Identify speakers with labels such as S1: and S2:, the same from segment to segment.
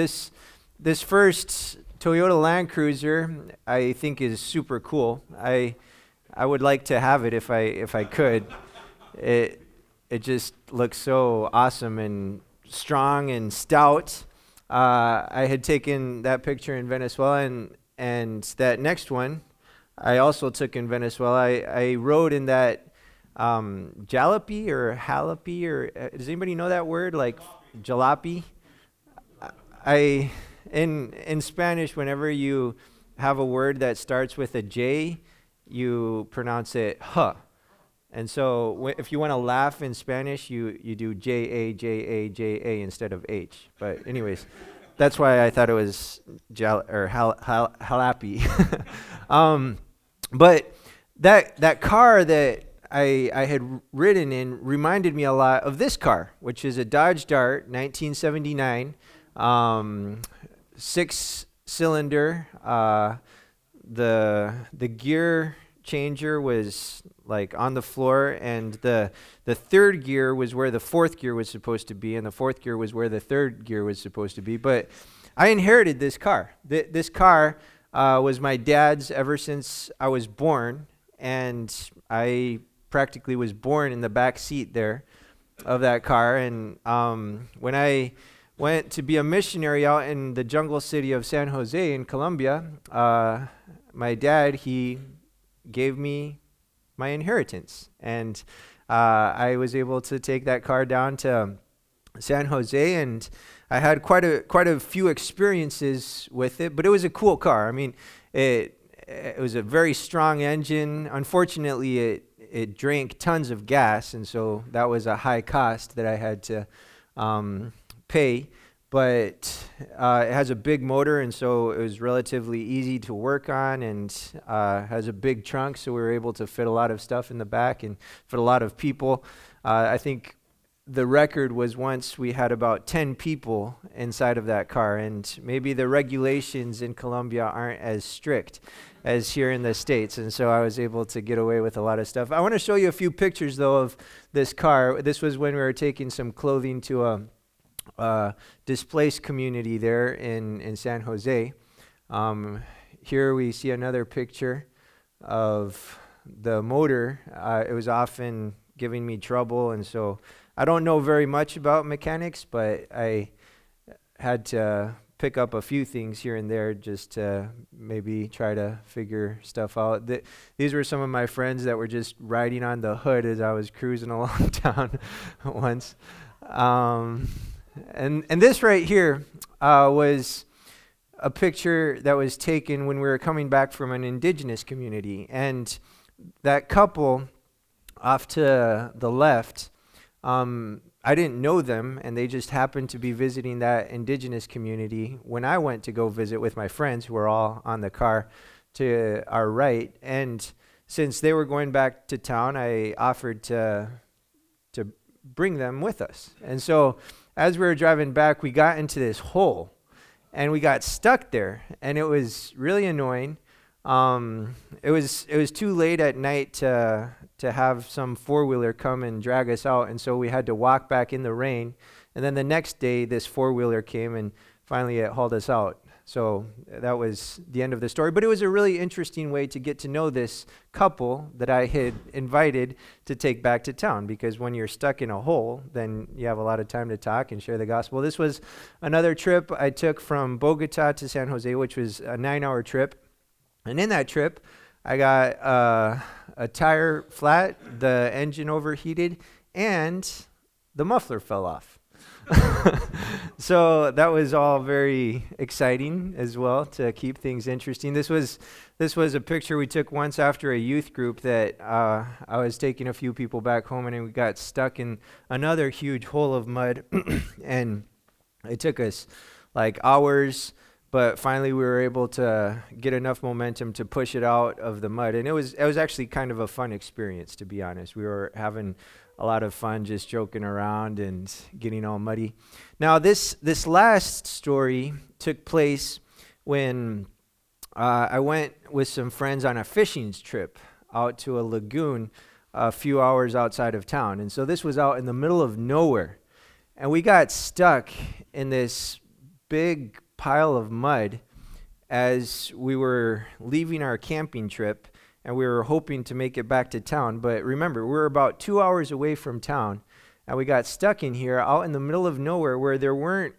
S1: This this first Toyota Land Cruiser I think is super cool. I I would like to have it if I if I could. It it just looks so awesome and strong and stout. Uh, I had taken that picture in Venezuela and and that next one I also took in Venezuela. I, I rode in that um, jalopy or jalopy or uh, does anybody know that word like jalopy? I in in Spanish, whenever you have a word that starts with a J, you pronounce it huh. And so w- if you want to laugh in Spanish, you, you do J A J A J A instead of H. But anyways, that's why I thought it was jal- or hal- hal- um, but that that car that I, I had ridden in reminded me a lot of this car, which is a Dodge Dart 1979 um, six cylinder. Uh, the the gear changer was like on the floor, and the the third gear was where the fourth gear was supposed to be, and the fourth gear was where the third gear was supposed to be. But I inherited this car. Th- this car uh, was my dad's ever since I was born, and I practically was born in the back seat there of that car. And um, when I went to be a missionary out in the jungle city of San Jose in Colombia, uh, my dad, he gave me my inheritance. And uh, I was able to take that car down to San Jose and I had quite a quite a few experiences with it, but it was a cool car. I mean, it it was a very strong engine. Unfortunately, it it drank tons of gas, and so that was a high cost that I had to um, pay. But uh, it has a big motor, and so it was relatively easy to work on, and uh, has a big trunk, so we were able to fit a lot of stuff in the back and fit a lot of people. Uh, I think the record was once we had about 10 people inside of that car, and maybe the regulations in Colombia aren't as strict as here in the States, and so I was able to get away with a lot of stuff. I want to show you a few pictures, though, of this car. This was when we were taking some clothing to a uh, displaced community there in, in San Jose. Um, here we see another picture of the motor. Uh, it was often giving me trouble, and so I don't know very much about mechanics, but I had to pick up a few things here and there just to maybe try to figure stuff out. Th- these were some of my friends that were just riding on the hood as I was cruising along town once. Um, and, and this right here uh, was a picture that was taken when we were coming back from an indigenous community. And that couple off to the left, um, I didn't know them, and they just happened to be visiting that indigenous community when I went to go visit with my friends who were all on the car to our right. And since they were going back to town, I offered to to bring them with us. And so as we were driving back, we got into this hole and we got stuck there, and it was really annoying. Um, it was it was too late at night to to have some four wheeler come and drag us out, and so we had to walk back in the rain. And then the next day, this four wheeler came and finally it hauled us out. So that was the end of the story. But it was a really interesting way to get to know this couple that I had invited to take back to town because when you're stuck in a hole, then you have a lot of time to talk and share the gospel. This was another trip I took from Bogota to San Jose, which was a nine hour trip. And in that trip, I got uh, a tire flat, the engine overheated, and the muffler fell off. so that was all very exciting as well to keep things interesting. This was this was a picture we took once after a youth group that uh, I was taking a few people back home, and we got stuck in another huge hole of mud, and it took us like hours. But finally, we were able to get enough momentum to push it out of the mud, and it was it was actually kind of a fun experience, to be honest. We were having a lot of fun just joking around and getting all muddy. Now, this, this last story took place when uh, I went with some friends on a fishing trip out to a lagoon a few hours outside of town. And so this was out in the middle of nowhere. And we got stuck in this big pile of mud as we were leaving our camping trip and we were hoping to make it back to town. But remember, we were about two hours away from town and we got stuck in here out in the middle of nowhere where there weren't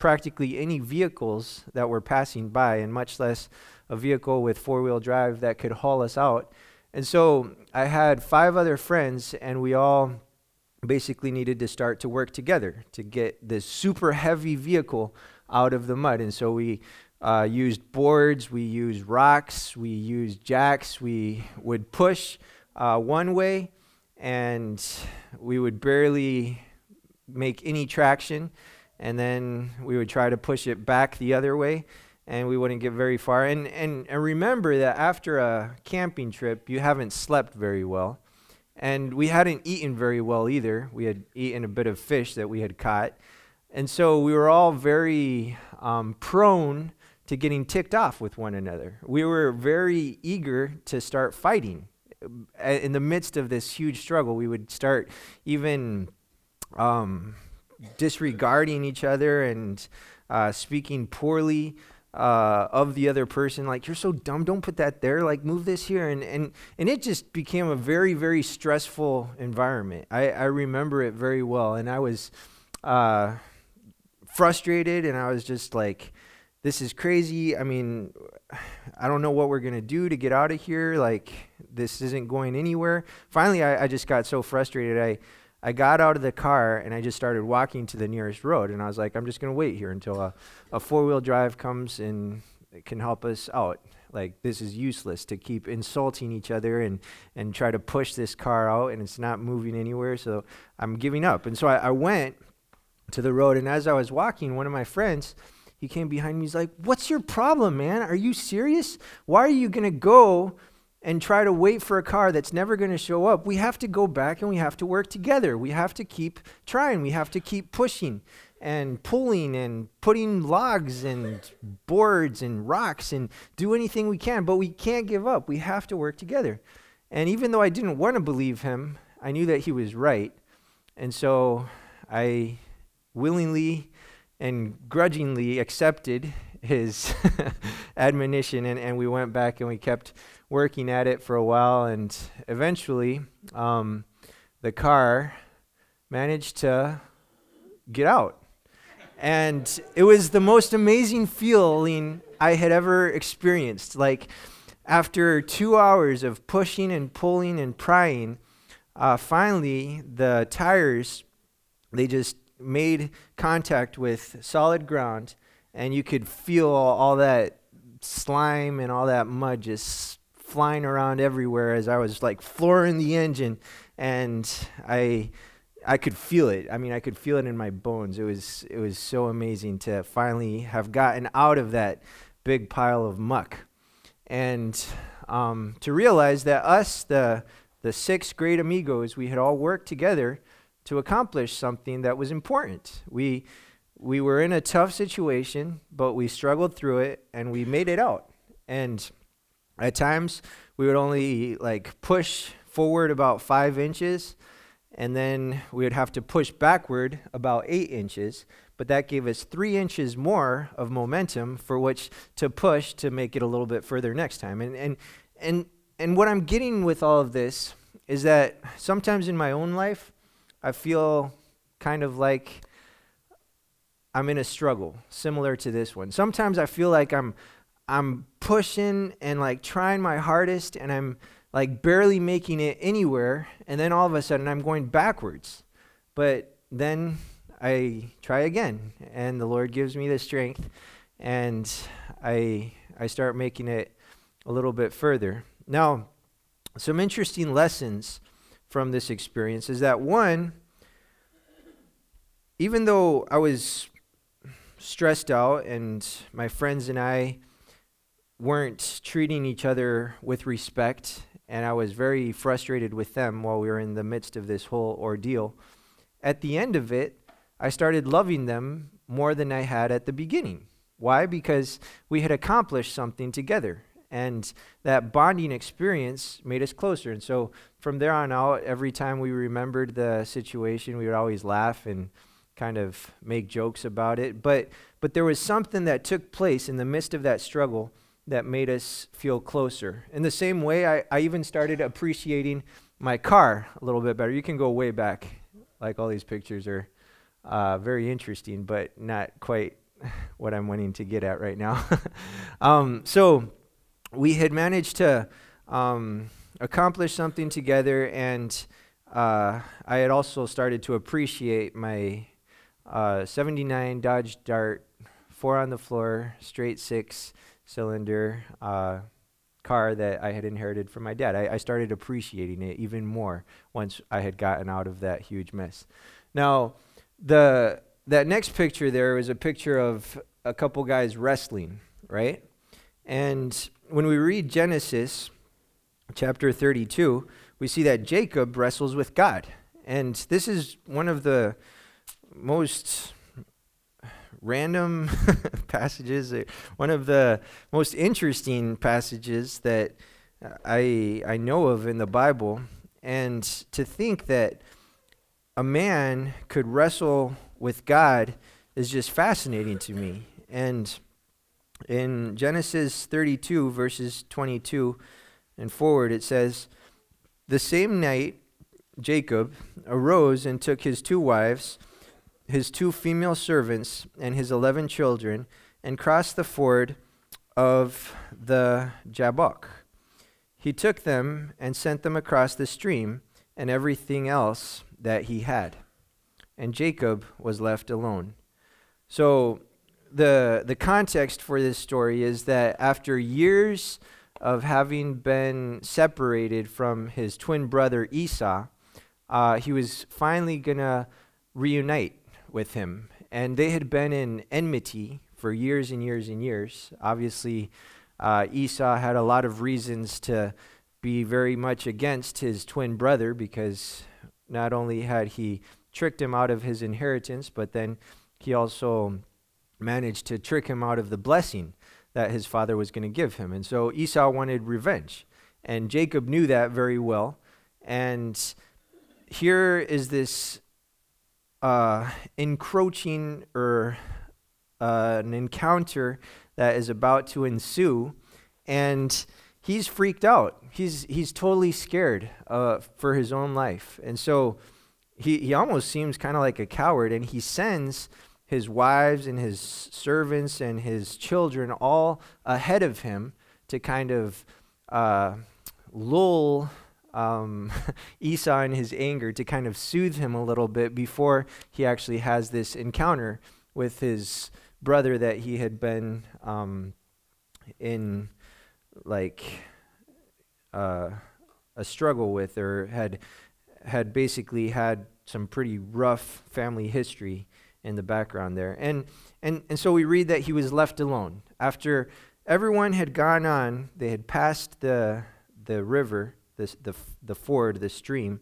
S1: practically any vehicles that were passing by, and much less a vehicle with four wheel drive that could haul us out. And so I had five other friends, and we all basically needed to start to work together to get this super heavy vehicle out of the mud. And so we uh, used boards, we used rocks, we used jacks. We would push uh, one way, and we would barely make any traction. And then we would try to push it back the other way, and we wouldn't get very far. And, and, and remember that after a camping trip, you haven't slept very well. And we hadn't eaten very well either. We had eaten a bit of fish that we had caught. And so we were all very um, prone to getting ticked off with one another. We were very eager to start fighting. In the midst of this huge struggle, we would start even um, disregarding each other and uh, speaking poorly uh, of the other person like you're so dumb don't put that there like move this here and and and it just became a very very stressful environment i i remember it very well and i was uh, frustrated and i was just like this is crazy i mean i don't know what we're going to do to get out of here like this isn't going anywhere finally I, I just got so frustrated i I got out of the car and I just started walking to the nearest road. And I was like, I'm just going to wait here until a, a four wheel drive comes and can help us out. Like, this is useless to keep insulting each other and, and try to push this car out, and it's not moving anywhere. So I'm giving up. And so I, I went to the road. And as I was walking, one of my friends, he came behind me. He's like, What's your problem, man? Are you serious? Why are you going to go and try to wait for a car that's never going to show up, we have to go back and we have to work together. We have to keep trying. We have to keep pushing and pulling and putting logs and boards and rocks and do anything we can, but we can't give up. We have to work together. And even though I didn't want to believe him, I knew that he was right. And so I willingly and grudgingly accepted his admonition, and, and we went back and we kept working at it for a while, and eventually um, the car managed to get out. And it was the most amazing feeling I had ever experienced. Like, after two hours of pushing and pulling and prying, uh, finally the tires they just made contact with solid ground and you could feel all, that slime and all that mud just flying around everywhere as I was like flooring the engine, and I I could feel it. I mean, I could feel it in my bones. It was it was so amazing to finally have gotten out of that big pile of muck, and um, to realize that us, the the six great amigos, we had all worked together to accomplish something that was important. We we were in a tough situation, but we struggled through it and we made it out. And at times, we would only like push forward about five inches, and then we would have to push backward about eight inches. But that gave us three inches more of momentum for which to push to make it a little bit further next time. And and and and what I'm getting with all of this is that sometimes in my own life, I feel kind of like I'm in a struggle similar to this one. Sometimes I feel like I'm I'm pushing and like trying my hardest and I'm like barely making it anywhere and then all of a sudden I'm going backwards. But then I try again and the Lord gives me the strength and I I start making it a little bit further. Now, some interesting lessons from this experience is that one even though I was stressed out and my friends and I weren't treating each other with respect, and I was very frustrated with them while we were in the midst of this whole ordeal. At the end of it, I started loving them more than I had at the beginning. Why? Because we had accomplished something together. And that bonding experience made us closer. And so from there on out, every time we remembered the situation, we would always laugh and kind of make jokes about it. But, but there was something that took place in the midst of that struggle that made us feel closer. In the same way, I, I even started appreciating my car a little bit better. You can go way back, like all these pictures are uh, very interesting, but not quite what I'm wanting to get at right now. um, so we had managed to um, accomplish something together, and uh, I had also started to appreciate my uh, 79 Dodge Dart, four on the floor, straight six cylinder uh, car that I had inherited from my dad. I, I, started appreciating it even more once I had gotten out of that huge mess. Now, the that next picture there was a picture of a couple guys wrestling, right? And when we read Genesis chapter 32, we see that Jacob wrestles with God. And this is one of the most random passages, uh, one of the most interesting passages that I, I know of in the Bible. And to think that a man could wrestle with God is just fascinating to me. And in Genesis 32, verses 22 and forward, it says, The same night Jacob arose and took his two wives his two female servants and his eleven children and crossed the ford of the Jabbok. He took them and sent them across the stream and everything else that he had. And Jacob was left alone. So the the context for this story is that after years of having been separated from his twin brother Esau, uh, he was finally gonna reunite with him. And they had been in enmity for years and years and years. Obviously, uh, Esau had a lot of reasons to be very much against his twin brother because not only had he tricked him out of his inheritance, but then he also managed to trick him out of the blessing that his father was going to give him. And so Esau wanted revenge. And Jacob knew that very well. And here is this uh, encroaching or uh, an encounter that is about to ensue, and he's freaked out. He's he's totally scared uh, for his own life, and so he he almost seems kind of like a coward, and he sends his wives and his servants and his children all ahead of him to kind of uh, lull um, Esau in his anger to kind of soothe him a little bit before he actually has this encounter with his brother that he had been um, in like uh, a struggle with or had had basically had some pretty rough family history in the background there and and and so we read that he was left alone after everyone had gone on they had passed the the river the, the ford, the stream,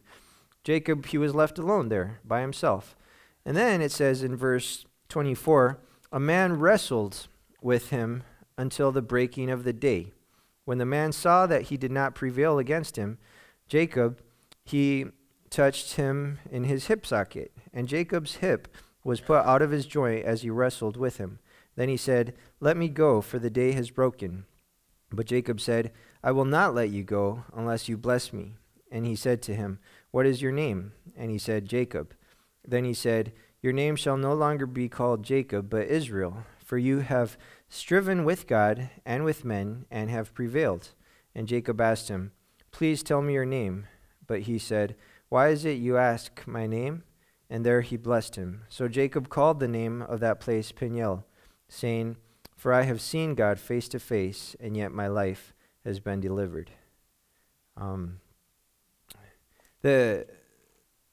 S1: Jacob, he was left alone there by himself. And then it says in verse 24 a man wrestled with him until the breaking of the day. When the man saw that he did not prevail against him, Jacob, he touched him in his hip socket, and Jacob's hip was put out of his joint as he wrestled with him. Then he said, Let me go, for the day has broken. But Jacob said, I will not let you go unless you bless me. And he said to him, What is your name? And he said, Jacob. Then he said, Your name shall no longer be called Jacob, but Israel, for you have striven with God and with men, and have prevailed. And Jacob asked him, Please tell me your name. But he said, Why is it you ask my name? And there he blessed him. So Jacob called the name of that place Peniel, saying, For I have seen God face to face, and yet my life has been delivered. Um, the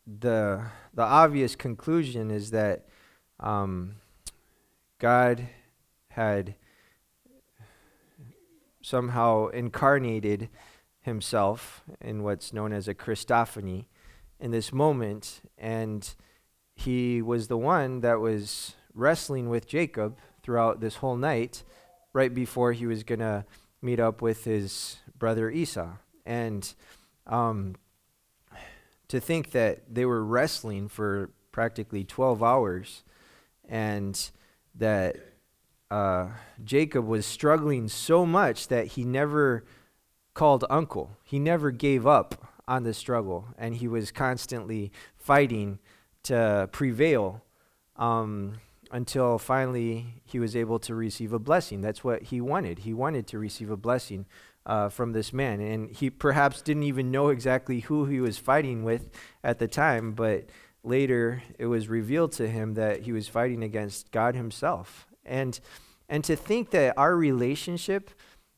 S1: the the obvious conclusion is that um, God had somehow incarnated himself in what's known as a Christophany in this moment, and he was the one that was wrestling with Jacob throughout this whole night, right before he was going to meet up with his brother Esau. And um, to think that they were wrestling for practically 12 hours, and that uh, Jacob was struggling so much that he never called uncle. He never gave up on the struggle, and he was constantly fighting to prevail um, until finally he was able to receive a blessing. That's what he wanted. He wanted to receive a blessing uh, from this man, and he perhaps didn't even know exactly who he was fighting with at the time, but later it was revealed to him that he was fighting against God himself. And and to think that our relationship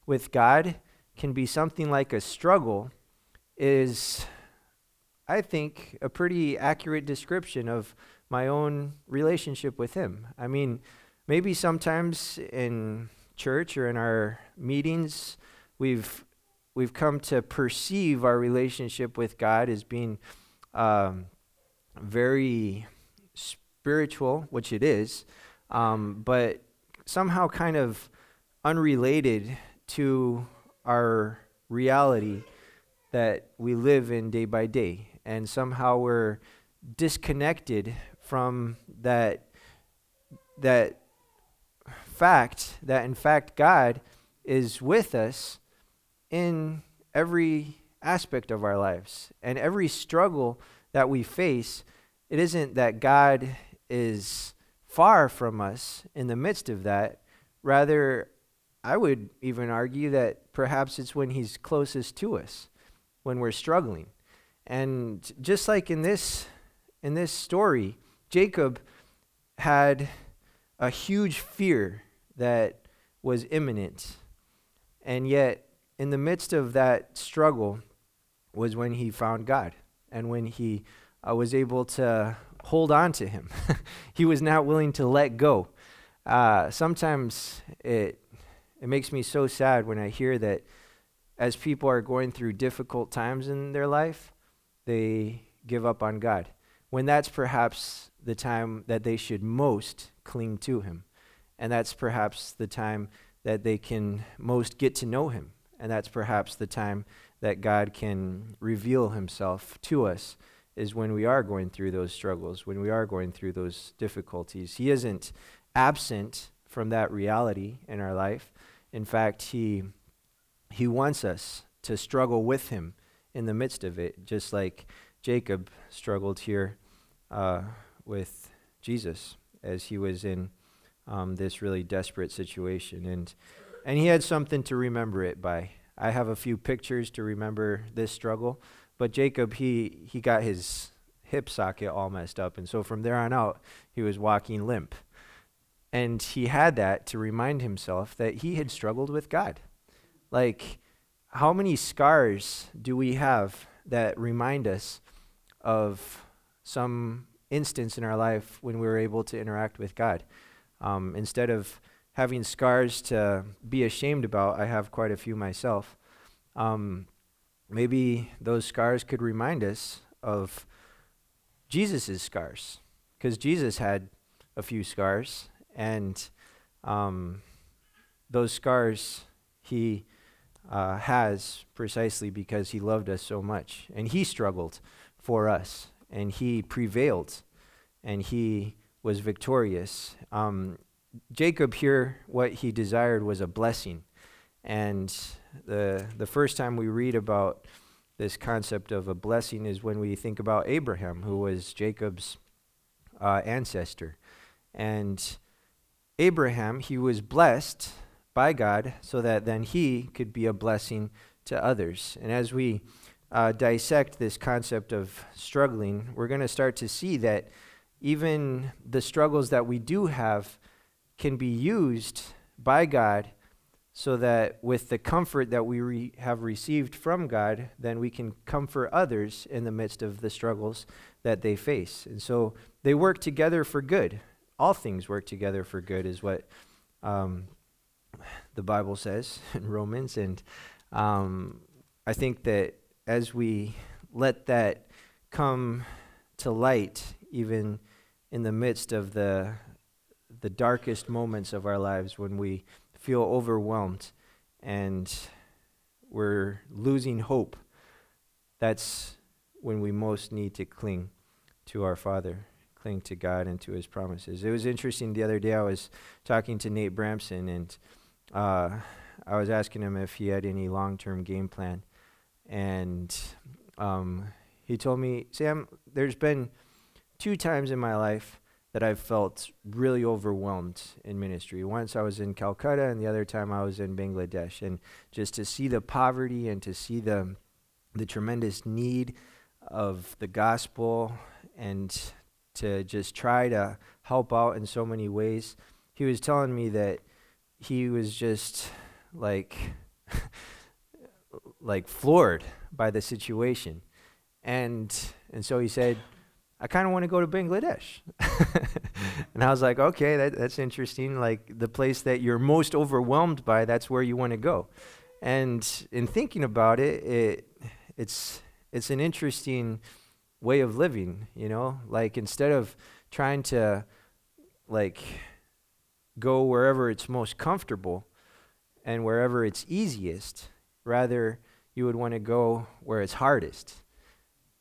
S1: with God can be something like a struggle is I think a pretty accurate description of my own relationship with him. I mean, maybe sometimes in church or in our meetings we've we've come to perceive our relationship with God as being um, very spiritual, which it is, um, but somehow kind of unrelated to our reality that we live in day by day. And somehow we're disconnected from that, that fact that, in fact, God is with us in every aspect of our lives. And every struggle that we face, it isn't that God is far from us in the midst of that. Rather, I would even argue that perhaps it's when He's closest to us, when we're struggling. And just like in this, in this story, Jacob had a huge fear that was imminent. And yet, in the midst of that struggle was when he found God and when he uh, was able to hold on to him. he was not willing to let go. Uh, sometimes it, it makes me so sad when I hear that as people are going through difficult times in their life, they give up on God. When that's perhaps the time that they should most cling to Him. And that's perhaps the time that they can most get to know Him and that's perhaps the time that God can reveal himself to us is when we are going through those struggles, when we are going through those difficulties. He isn't absent from that reality in our life. In fact, he he wants us to struggle with him in the midst of it, just like Jacob struggled here uh, with Jesus as he was in um, this really desperate situation. And and he had something to remember it by. I have a few pictures to remember this struggle, but Jacob he he got his hip socket all messed up, and so from there on out he was walking limp, and he had that to remind himself that he had struggled with God. Like, how many scars do we have that remind us of some instance in our life when we were able to interact with God? Um, instead of having scars to be ashamed about. I have quite a few myself. Um, maybe those scars could remind us of Jesus' scars, because Jesus had a few scars, and um, those scars he uh, has precisely because he loved us so much. And he struggled for us, and he prevailed, and he was victorious. Um, Jacob here, what he desired was a blessing. And the, the first time we read about this concept of a blessing is when we think about Abraham, who was Jacob's uh, ancestor. And Abraham, he was blessed by God so that then he could be a blessing to others. And as we uh, dissect this concept of struggling, we're going to start to see that even the struggles that we do have can be used by God so that with the comfort that we re- have received from God, then we can comfort others in the midst of the struggles that they face. And so they work together for good. All things work together for good, is what um, the Bible says in Romans. And um, I think that as we let that come to light, even in the midst of the the darkest moments of our lives when we feel overwhelmed and we're losing hope, that's when we most need to cling to our Father, cling to God and to his promises. It was interesting the other day I was talking to Nate Bramson and uh, I was asking him if he had any long term game plan. And um, he told me, Sam, there's been two times in my life that I've felt really overwhelmed in ministry. Once I was in Calcutta, and the other time I was in Bangladesh. And just to see the poverty and to see the, the tremendous need of the gospel and to just try to help out in so many ways. He was telling me that he was just like like floored by the situation. And and so he said, I kind of want to go to Bangladesh. and I was like, okay, that, that's interesting. Like the place that you're most overwhelmed by, that's where you want to go. And in thinking about it, it it's it's an interesting way of living, you know? Like instead of trying to like go wherever it's most comfortable and wherever it's easiest, rather you would want to go where it's hardest.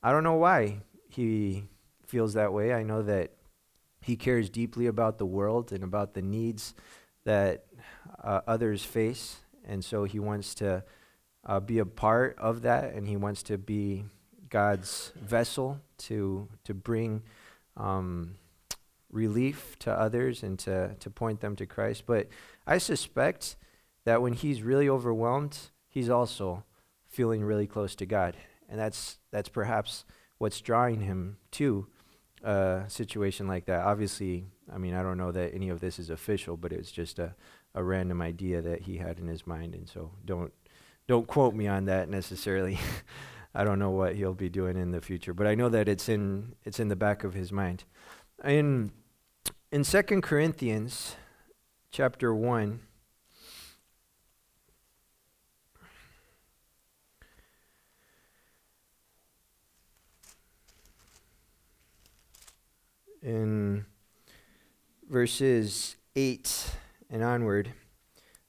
S1: I don't know why he feels that way. I know that he cares deeply about the world and about the needs that uh, others face, and so he wants to uh, be a part of that, and he wants to be God's vessel to to bring um, relief to others and to to point them to Christ. But I suspect that when he's really overwhelmed, he's also feeling really close to God, and that's that's perhaps what's drawing him to a situation like that. Obviously, I mean, I don't know that any of this is official, but it's just a, a random idea that he had in his mind, and so don't don't quote me on that necessarily. I don't know what he'll be doing in the future, but I know that it's in it's in the back of his mind. In in Second Corinthians chapter 1 in verses 8 and onward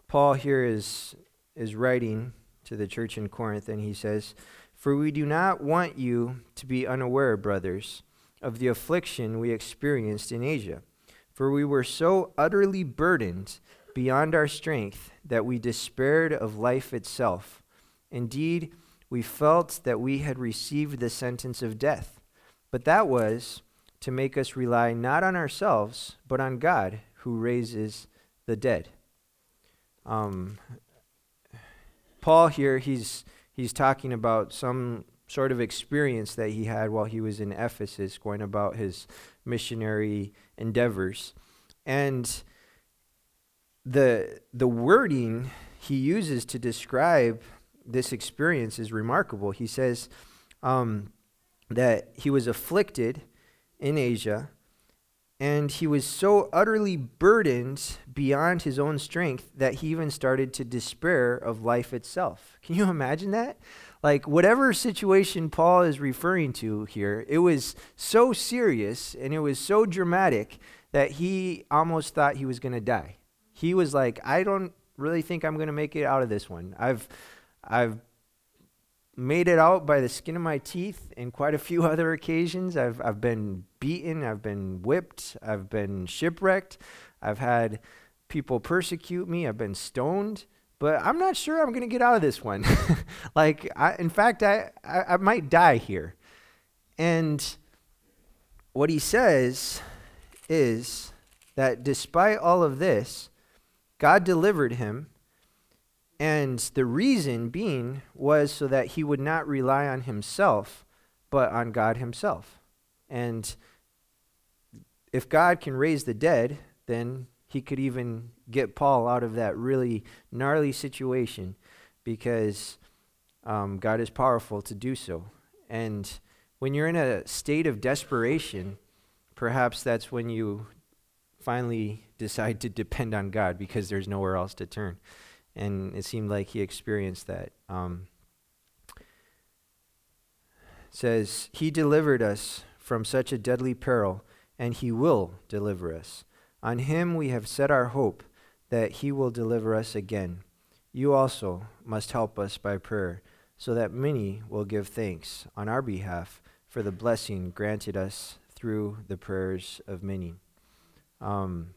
S1: Paul here is is writing to the church in Corinth and he says for we do not want you to be unaware, brothers, of the affliction we experienced in Asia. For we were so utterly burdened beyond our strength that we despaired of life itself. Indeed, we felt that we had received the sentence of death. But that was to make us rely not on ourselves, but on God who raises the dead. Um, Paul here, he's he's talking about some sort of experience that he had while he was in Ephesus, going about his missionary endeavors. And the, the wording he uses to describe this experience is remarkable. He says um, that he was afflicted in Asia, and he was so utterly burdened beyond his own strength that he even started to despair of life itself. Can you imagine that? Like, whatever situation Paul is referring to here, it was so serious and it was so dramatic that he almost thought he was going to die. He was like, I don't really think I'm going to make it out of this one. I've, I've made it out by the skin of my teeth in quite a few other occasions. I've, I've been beaten, I've been whipped, I've been shipwrecked, I've had people persecute me, I've been stoned, but I'm not sure I'm going to get out of this one. like, I, in fact, I, I, I might die here. And what he says is that despite all of this, God delivered him and the reason being was so that he would not rely on himself, but on God himself. And if God can raise the dead, then he could even get Paul out of that really gnarly situation because um, God is powerful to do so. And when you're in a state of desperation, perhaps that's when you finally decide to depend on God because there's nowhere else to turn and it seemed like he experienced that. Um, says, He delivered us from such a deadly peril, and He will deliver us. On Him we have set our hope that He will deliver us again. You also must help us by prayer, so that many will give thanks on our behalf for the blessing granted us through the prayers of many. Um,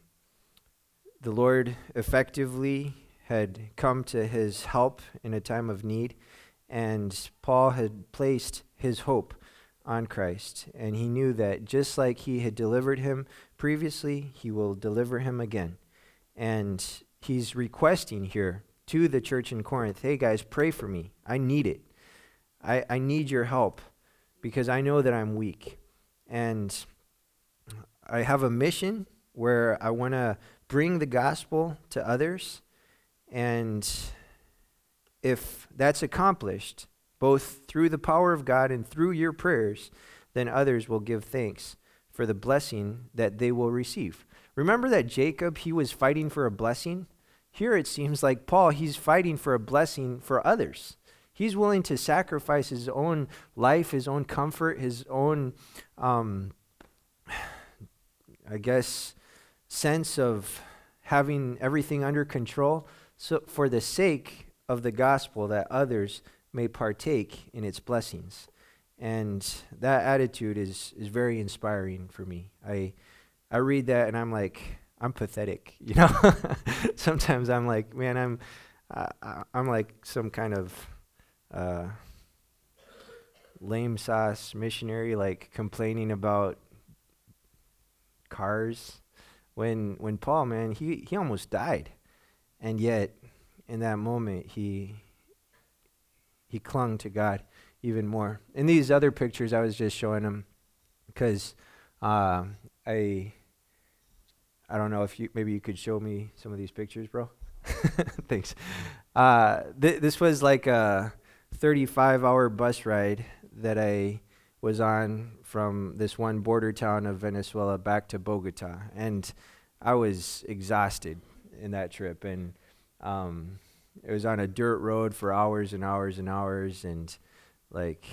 S1: the Lord effectively had come to his help in a time of need, and Paul had placed his hope on Christ. And he knew that just like he had delivered him previously, he will deliver him again. And he's requesting here to the church in Corinth hey, guys, pray for me. I need it. I, I need your help because I know that I'm weak. And I have a mission where I want to bring the gospel to others. And if that's accomplished, both through the power of God and through your prayers, then others will give thanks for the blessing that they will receive. Remember that Jacob, he was fighting for a blessing? Here it seems like Paul, he's fighting for a blessing for others. He's willing to sacrifice his own life, his own comfort, his own, um, I guess, sense of having everything under control so for the sake of the gospel that others may partake in its blessings. And that attitude is, is very inspiring for me. I, I read that and I'm like, I'm pathetic, you know. Sometimes I'm like, man, I'm, uh, I'm like some kind of uh, lame sauce missionary, like complaining about cars. When when Paul, man, he he almost died, and yet in that moment he he clung to God even more. In these other pictures, I was just showing them because uh, I I don't know if you maybe you could show me some of these pictures, bro. Thanks. Uh, th- this was like a 35 hour bus ride that I was on from this one border town of Venezuela back to Bogota. And I was exhausted in that trip. And um, it was on a dirt road for hours and hours and hours. And like,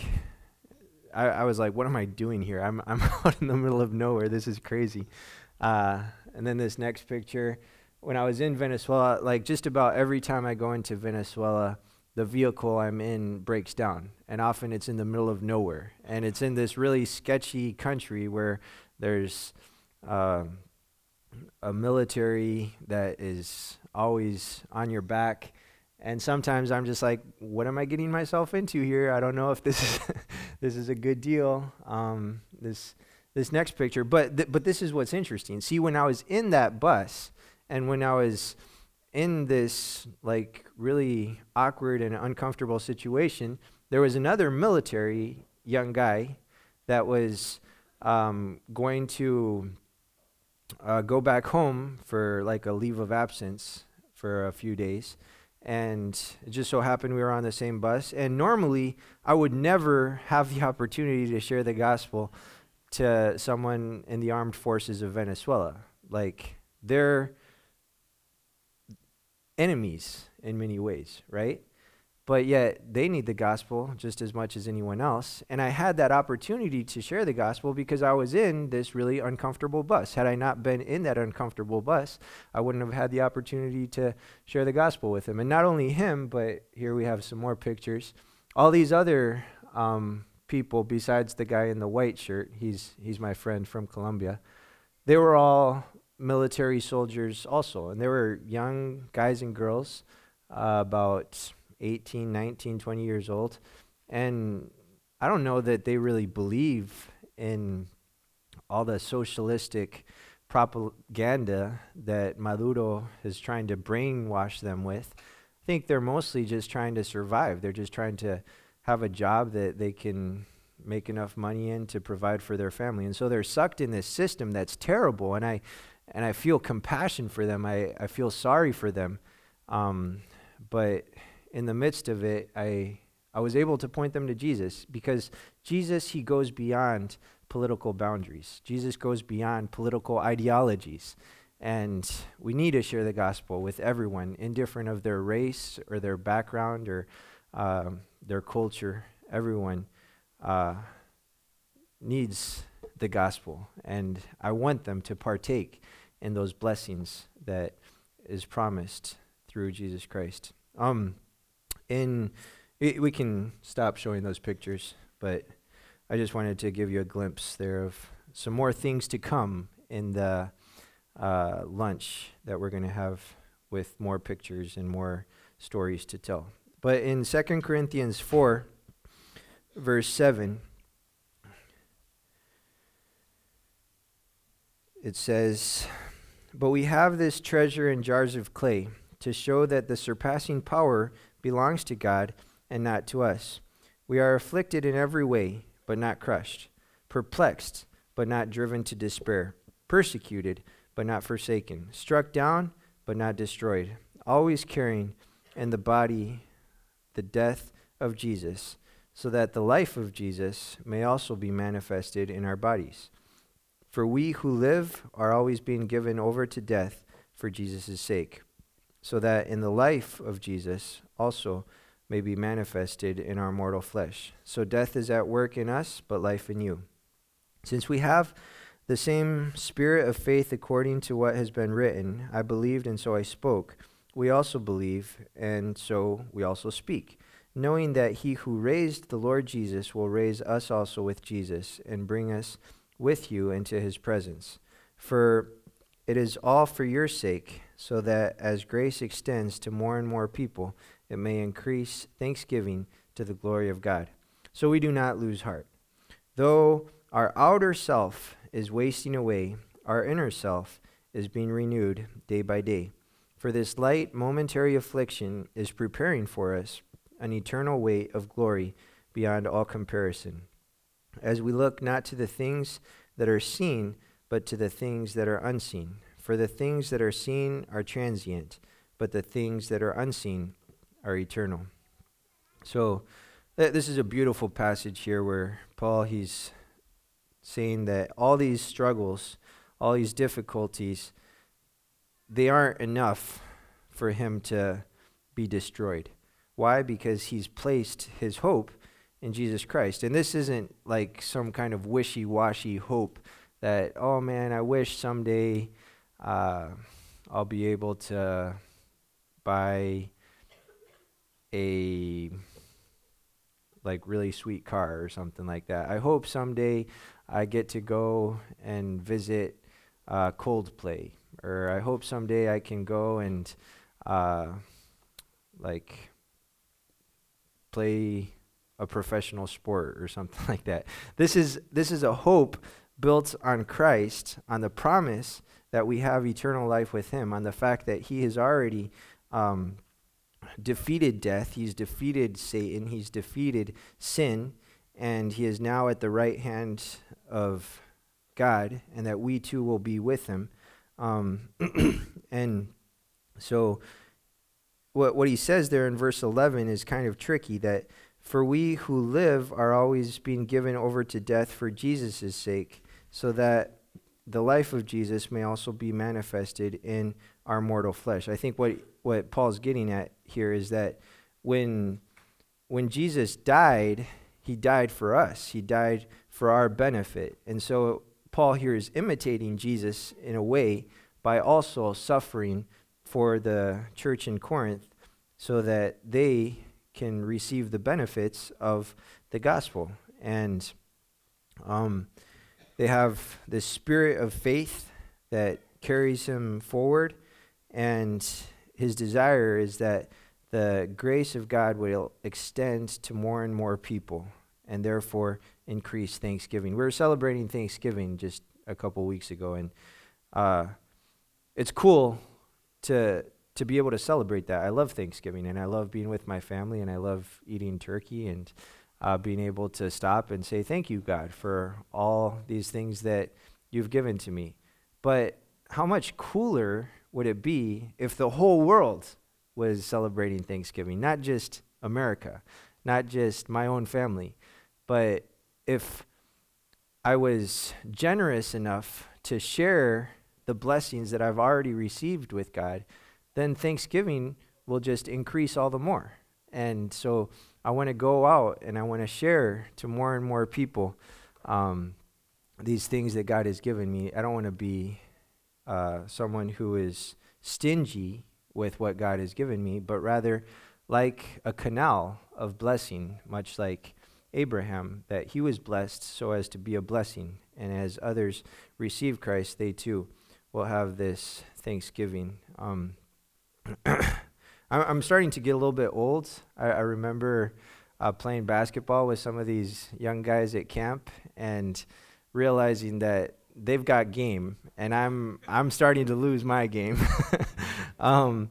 S1: I, I was like, what am I doing here? I'm, I'm out in the middle of nowhere. This is crazy. Uh, and then this next picture, when I was in Venezuela, like just about every time I go into Venezuela, the vehicle I'm in breaks down. And often it's in the middle of nowhere. And it's in this really sketchy country where there's uh, a military that is always on your back. And sometimes I'm just like, what am I getting myself into here? I don't know if this is this is a good deal. Um, this this next picture. But, th- but this is what's interesting. See, when I was in that bus and when I was in this like really awkward and uncomfortable situation, there was another military young guy that was um, going to uh, go back home for like a leave of absence for a few days. And it just so happened we were on the same bus. And normally, I would never have the opportunity to share the gospel to someone in the armed forces of Venezuela. Like, they're enemies in many ways, right? But yet they need the gospel just as much as anyone else. And I had that opportunity to share the gospel because I was in this really uncomfortable bus. Had I not been in that uncomfortable bus, I wouldn't have had the opportunity to share the gospel with him. And not only him, but here we have some more pictures. All these other um, people besides the guy in the white shirt, he's, he's my friend from Colombia, they were all military soldiers also. And they were young guys and girls, uh, about 18, 19, 20 years old. And I don't know that they really believe in all the socialistic propaganda that Maduro is trying to brainwash them with. I think they're mostly just trying to survive. They're just trying to have a job that they can make enough money in to provide for their family. And so they're sucked in this system that's terrible. And I, and I feel compassion for them. I, I feel sorry for them. Um, but in the midst of it, I, I was able to point them to Jesus because Jesus, he goes beyond political boundaries. Jesus goes beyond political ideologies. And we need to share the gospel with everyone, indifferent of their race or their background or um, their culture, everyone uh, needs the gospel. And I want them to partake in those blessings that is promised through Jesus Christ. Um, in it, we can stop showing those pictures, but I just wanted to give you a glimpse there of some more things to come in the uh, lunch that we're going to have with more pictures and more stories to tell. But in 2 Corinthians 4, verse 7, it says, But we have this treasure in jars of clay to show that the surpassing power belongs to God and not to us. We are afflicted in every way, but not crushed, perplexed, but not driven to despair, persecuted, but not forsaken, struck down, but not destroyed, always carrying in the body the death of Jesus, so that the life of Jesus may also be manifested in our bodies. For we who live are always being given over to death for Jesus' sake, so that in the life of Jesus also may be manifested in our mortal flesh. So death is at work in us, but life in you. Since we have the same spirit of faith according to what has been written, I believed and so I spoke, we also believe and so we also speak, knowing that he who raised the Lord Jesus will raise us also with Jesus and bring us with you into his presence. For it is all for your sake, so that as grace extends to more and more people, it may increase thanksgiving to the glory of God. So we do not lose heart. Though our outer self is wasting away, our inner self is being renewed day by day. For this light, momentary affliction is preparing for us an eternal weight of glory beyond all comparison. As we look not to the things that are seen, but to the things that are unseen. For the things that are seen are transient, but the things that are unseen are eternal. So, th- this is a beautiful passage here where Paul he's saying that all these struggles, all these difficulties, they aren't enough for him to be destroyed. Why? Because he's placed his hope in Jesus Christ. And this isn't like some kind of wishy washy hope that, oh man, I wish someday uh, I'll be able to buy a like really sweet car or something like that. I hope someday I get to go and visit uh, Coldplay, or I hope someday I can go and uh, like play a professional sport or something like that. This is this is a hope built on Christ, on the promise that we have eternal life with Him, on the fact that He has already um, defeated death, he's defeated Satan, he's defeated sin, and he is now at the right hand of God, and that we too will be with him. Um, and so, what, what he says there in verse 11 is kind of tricky that for we who live are always being given over to death for Jesus' sake, so that the life of Jesus may also be manifested in our mortal flesh. I think what what Paul's getting at here is that when when Jesus died, he died for us. He died for our benefit. And so Paul here is imitating Jesus in a way by also suffering for the church in Corinth so that they can receive the benefits of the gospel. And um, they have this spirit of faith that carries him forward. And his desire is that the grace of God will extend to more and more people and therefore increase Thanksgiving. We were celebrating Thanksgiving just a couple weeks ago, and uh, it's cool to to be able to celebrate that. I love Thanksgiving, and I love being with my family, and I love eating turkey and uh, being able to stop and say thank you, God, for all these things that you've given to me. But how much cooler would it be if the whole world was celebrating Thanksgiving? Not just America, not just my own family, but if I was generous enough to share the blessings that I've already received with God, then Thanksgiving will just increase all the more. And so I want to go out and I want to share to more and more people um, these things that God has given me. I don't want to be uh, someone who is stingy with what God has given me, but rather like a canal of blessing, much like Abraham, that he was blessed so as to be a blessing. And as others receive Christ, they too will have this thanksgiving. Um, I'm starting to get a little bit old. I, I remember uh, playing basketball with some of these young guys at camp and realizing that they've got game and I'm I'm starting to lose my game. um,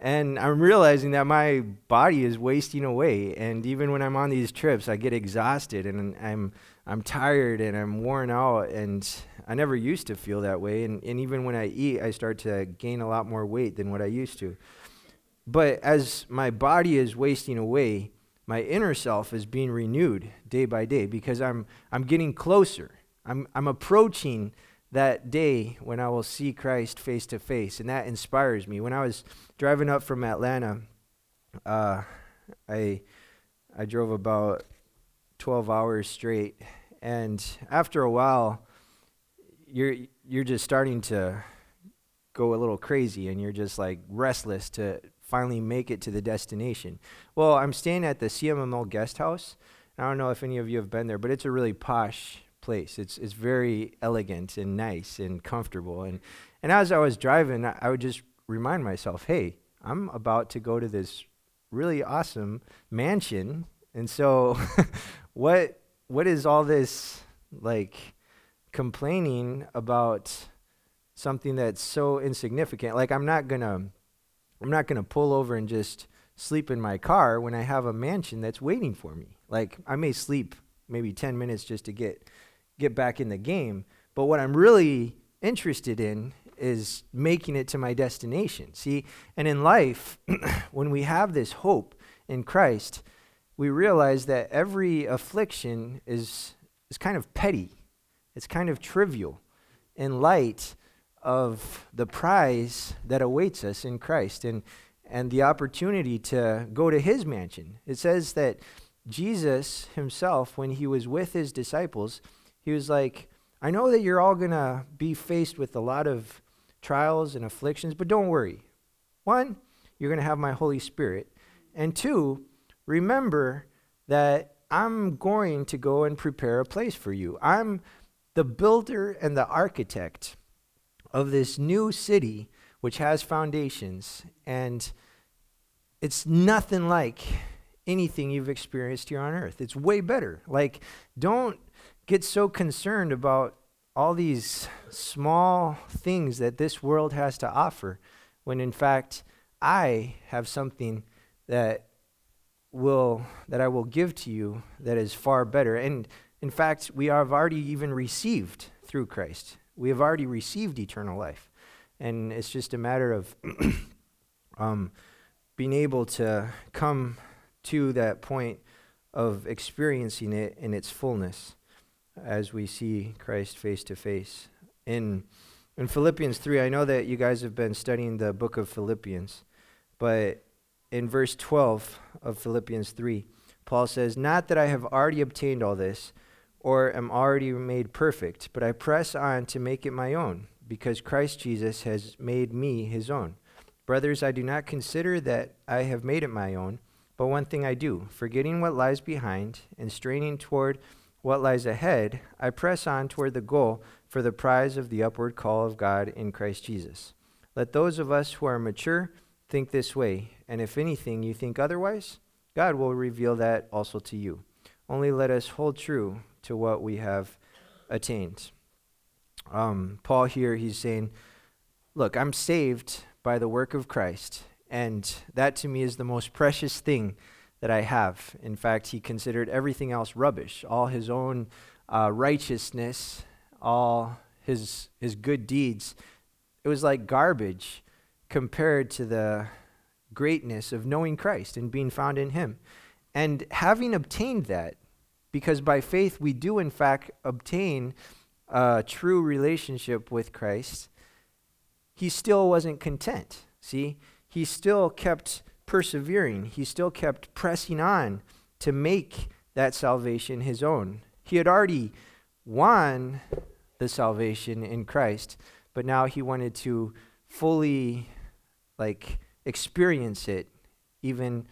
S1: and I'm realizing that my body is wasting away. And even when I'm on these trips, I get exhausted and I'm I'm tired and I'm worn out. And I never used to feel that way. And, and even when I eat, I start to gain a lot more weight than what I used to. But as my body is wasting away, my inner self is being renewed day by day because I'm I'm getting closer. I'm I'm approaching that day when I will see Christ face to face, and that inspires me. When I was driving up from Atlanta, uh, I I drove about 12 hours straight, and after a while, you're you're just starting to go a little crazy, and you're just like restless to finally make it to the destination. Well, I'm staying at the CMML guest house. I don't know if any of you have been there, but it's a really posh place. It's it's very elegant and nice and comfortable. And and as I was driving, I, I would just remind myself, hey, I'm about to go to this really awesome mansion. And so what what is all this like complaining about something that's so insignificant? Like I'm not to I'm not going to pull over and just sleep in my car when I have a mansion that's waiting for me. Like I may sleep maybe 10 minutes just to get get back in the game. But what I'm really interested in is making it to my destination. See, and in life, when we have this hope in Christ, we realize that every affliction is, is kind of petty, it's kind of trivial in light of the prize that awaits us in Christ and, and the opportunity to go to his mansion. It says that Jesus himself, when he was with his disciples, he was like, I know that you're all going to be faced with a lot of trials and afflictions, but don't worry. One, you're going to have my Holy Spirit. And two, remember that I'm going to go and prepare a place for you. I'm the builder and the architect of this new city which has foundations, and it's nothing like anything you've experienced here on earth. It's way better. Like, don't get so concerned about all these small things that this world has to offer when in fact I have something that will that I will give to you that is far better and in fact we have already even received through Christ we have already received eternal life and it's just a matter of um, being able to come to that point of experiencing it in its fullness as we see Christ face to face. In in Philippians 3, I know that you guys have been studying the book of Philippians, but in verse 12 of Philippians 3, Paul says, Not that I have already obtained all this or am already made perfect, but I press on to make it my own, because Christ Jesus has made me his own. Brothers, I do not consider that I have made it my own, but one thing I do, forgetting what lies behind and straining toward what lies ahead, I press on toward the goal for the prize of the upward call of God in Christ Jesus. Let those of us who are mature think this way, and if anything you think otherwise, God will reveal that also to you. Only let us hold true to what we have attained. Um, Paul here, he's saying, Look, I'm saved by the work of Christ, and that to me is the most precious thing that I have. In fact, he considered everything else rubbish, all his own uh, righteousness, all his, his good deeds. It was like garbage compared to the greatness of knowing Christ and being found in him. And having obtained that, because by faith we do, in fact, obtain a true relationship with Christ, he still wasn't content. See, he still kept persevering. He still kept pressing on to make that salvation his own. He had already won the salvation in Christ, but now he wanted to fully like experience it even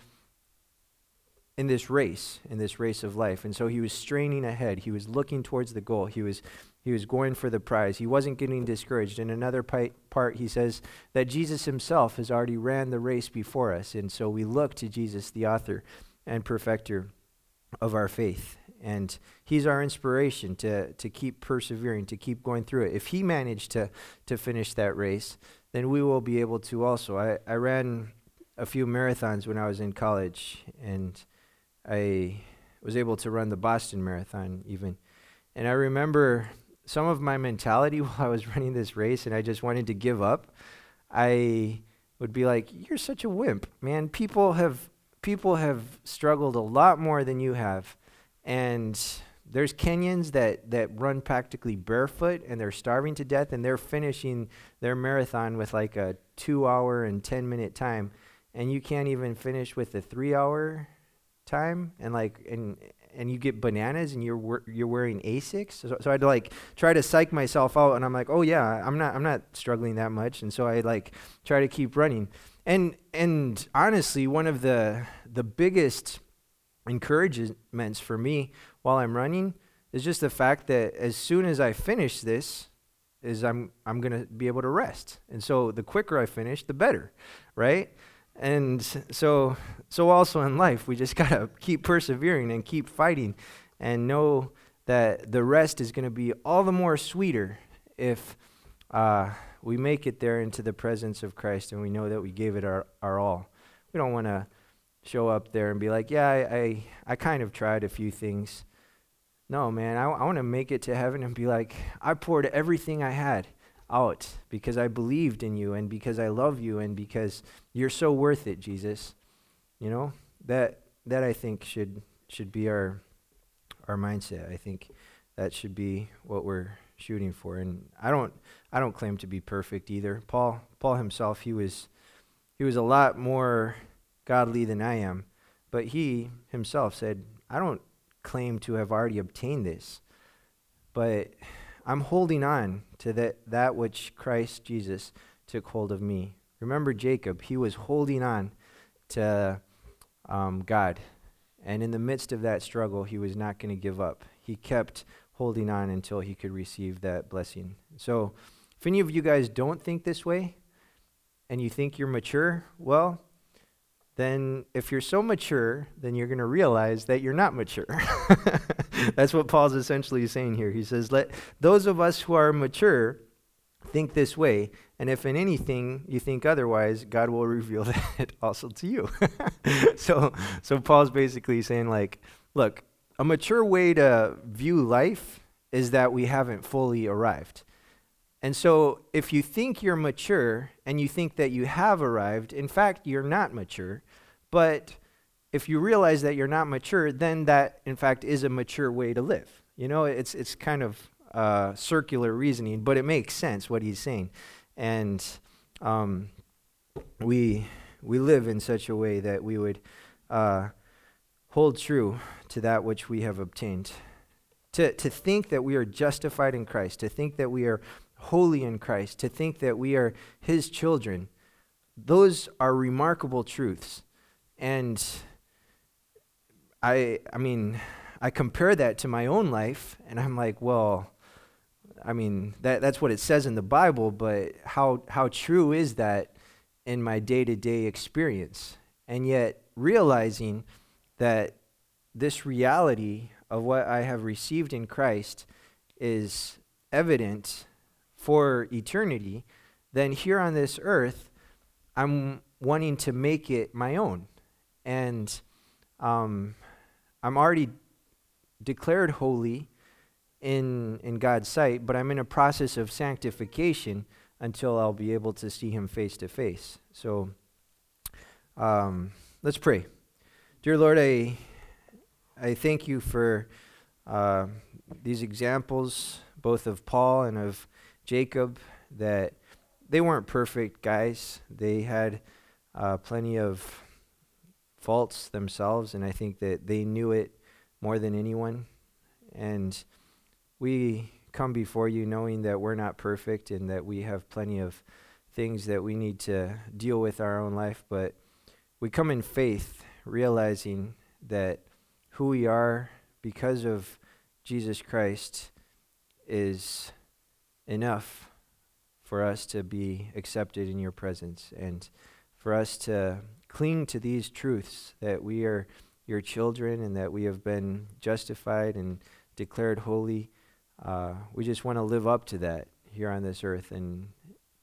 S1: in this race, in this race of life. And so he was straining ahead. He was looking towards the goal. He was he was going for the prize. He wasn't getting discouraged. In another part, he says that Jesus himself has already ran the race before us. And so we look to Jesus, the author and perfecter of our faith. And he's our inspiration to, to keep persevering, to keep going through it. If he managed to, to finish that race, then we will be able to also. I, I ran a few marathons when I was in college, and I was able to run the Boston Marathon even. And I remember some of my mentality while I was running this race and I just wanted to give up, I would be like, "You're such a wimp, man. People have people have struggled a lot more than you have, and there's Kenyans that that run practically barefoot and they're starving to death and they're finishing their marathon with like a two hour and ten minute time, and you can't even finish with a three hour time and like and and you get bananas and you're you're wearing Asics. So, so I'd like try to psych myself out, and I'm like, oh yeah, I'm not I'm not struggling that much, and so I like try to keep running. And and honestly, one of the the biggest encouragements for me while I'm running is just the fact that as soon as I finish this, is I'm I'm gonna be able to rest. And so the quicker I finish, the better, right? And so, so also in life, we just got to keep persevering and keep fighting and know that the rest is going to be all the more sweeter if uh, we make it there into the presence of Christ and we know that we gave it our, our all. We don't want to show up there and be like, yeah, I, I, I kind of tried a few things. No, man, I, I want to make it to heaven and be like, I poured everything I had out because I believed in you and because I love you and because you're so worth it, Jesus. You know, that that I think should should be our our mindset. I think that should be what we're shooting for. And I don't I don't claim to be perfect either. Paul Paul himself, he was he was a lot more godly than I am, but he himself said, I don't claim to have already obtained this. But I'm holding on to that, that which Christ Jesus took hold of me. Remember Jacob, he was holding on to um, God. And in the midst of that struggle, he was not going to give up. He kept holding on until he could receive that blessing. So, if any of you guys don't think this way and you think you're mature, well, then if you're so mature, then you're going to realize that you're not mature. That's what Paul's essentially saying here. He says, Let those of us who are mature think this way, and if in anything you think otherwise, God will reveal that also to you. so, so Paul's basically saying, like, look, a mature way to view life is that we haven't fully arrived. And so, if you think you're mature and you think that you have arrived, in fact, you're not mature. But if you realize that you're not mature, then that, in fact, is a mature way to live. You know, it's, it's kind of uh, circular reasoning, but it makes sense what he's saying. And um, we, we live in such a way that we would uh, hold true to that which we have obtained. To, to think that we are justified in Christ, to think that we are holy in Christ, to think that we are his children, those are remarkable truths. And I, I mean, I compare that to my own life, and I'm like, well, I mean, that, that's what it says in the Bible, but how, how true is that in my day to day experience? And yet, realizing that this reality of what I have received in Christ is evident for eternity, then here on this earth, I'm wanting to make it my own and um, I'm already declared holy in in God's sight, but I'm in a process of sanctification until I'll be able to see Him face to face. So, um, let's pray, dear Lord. I I thank you for uh, these examples, both of Paul and of Jacob, that they weren't perfect guys. They had uh, plenty of faults themselves, and I think that they knew it more than anyone. And we come before you knowing that we're not perfect and that we have plenty of things that we need to deal with our own life, but we come in faith, realizing that who we are because of Jesus Christ is enough for us to be accepted in your presence and for us to cling to these truths that we are your children and that we have been justified and declared holy. Uh, we just want to live up to that here on this earth. And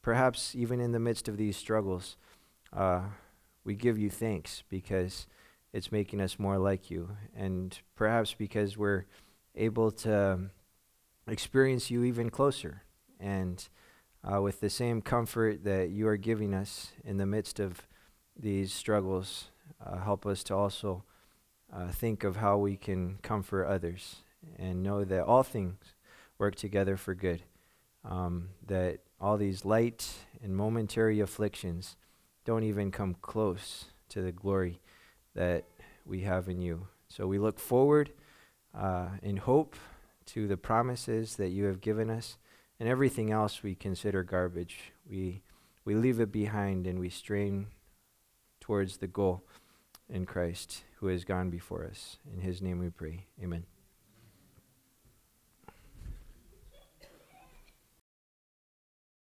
S1: perhaps even in the midst of these struggles, uh, we give you thanks because it's making us more like you. And perhaps because we're able to experience you even closer and uh, with the same comfort that you are giving us in the midst of these struggles, uh, help us to also uh, think of how we can comfort others and know that all things work together for good. Um, that all these light and momentary afflictions don't even come close to the glory that we have in you. So we look forward uh, in hope to the promises that you have given us, and everything else we consider garbage. We, we leave it behind and we strain towards the goal in Christ who has gone before us. In his name we pray. Amen.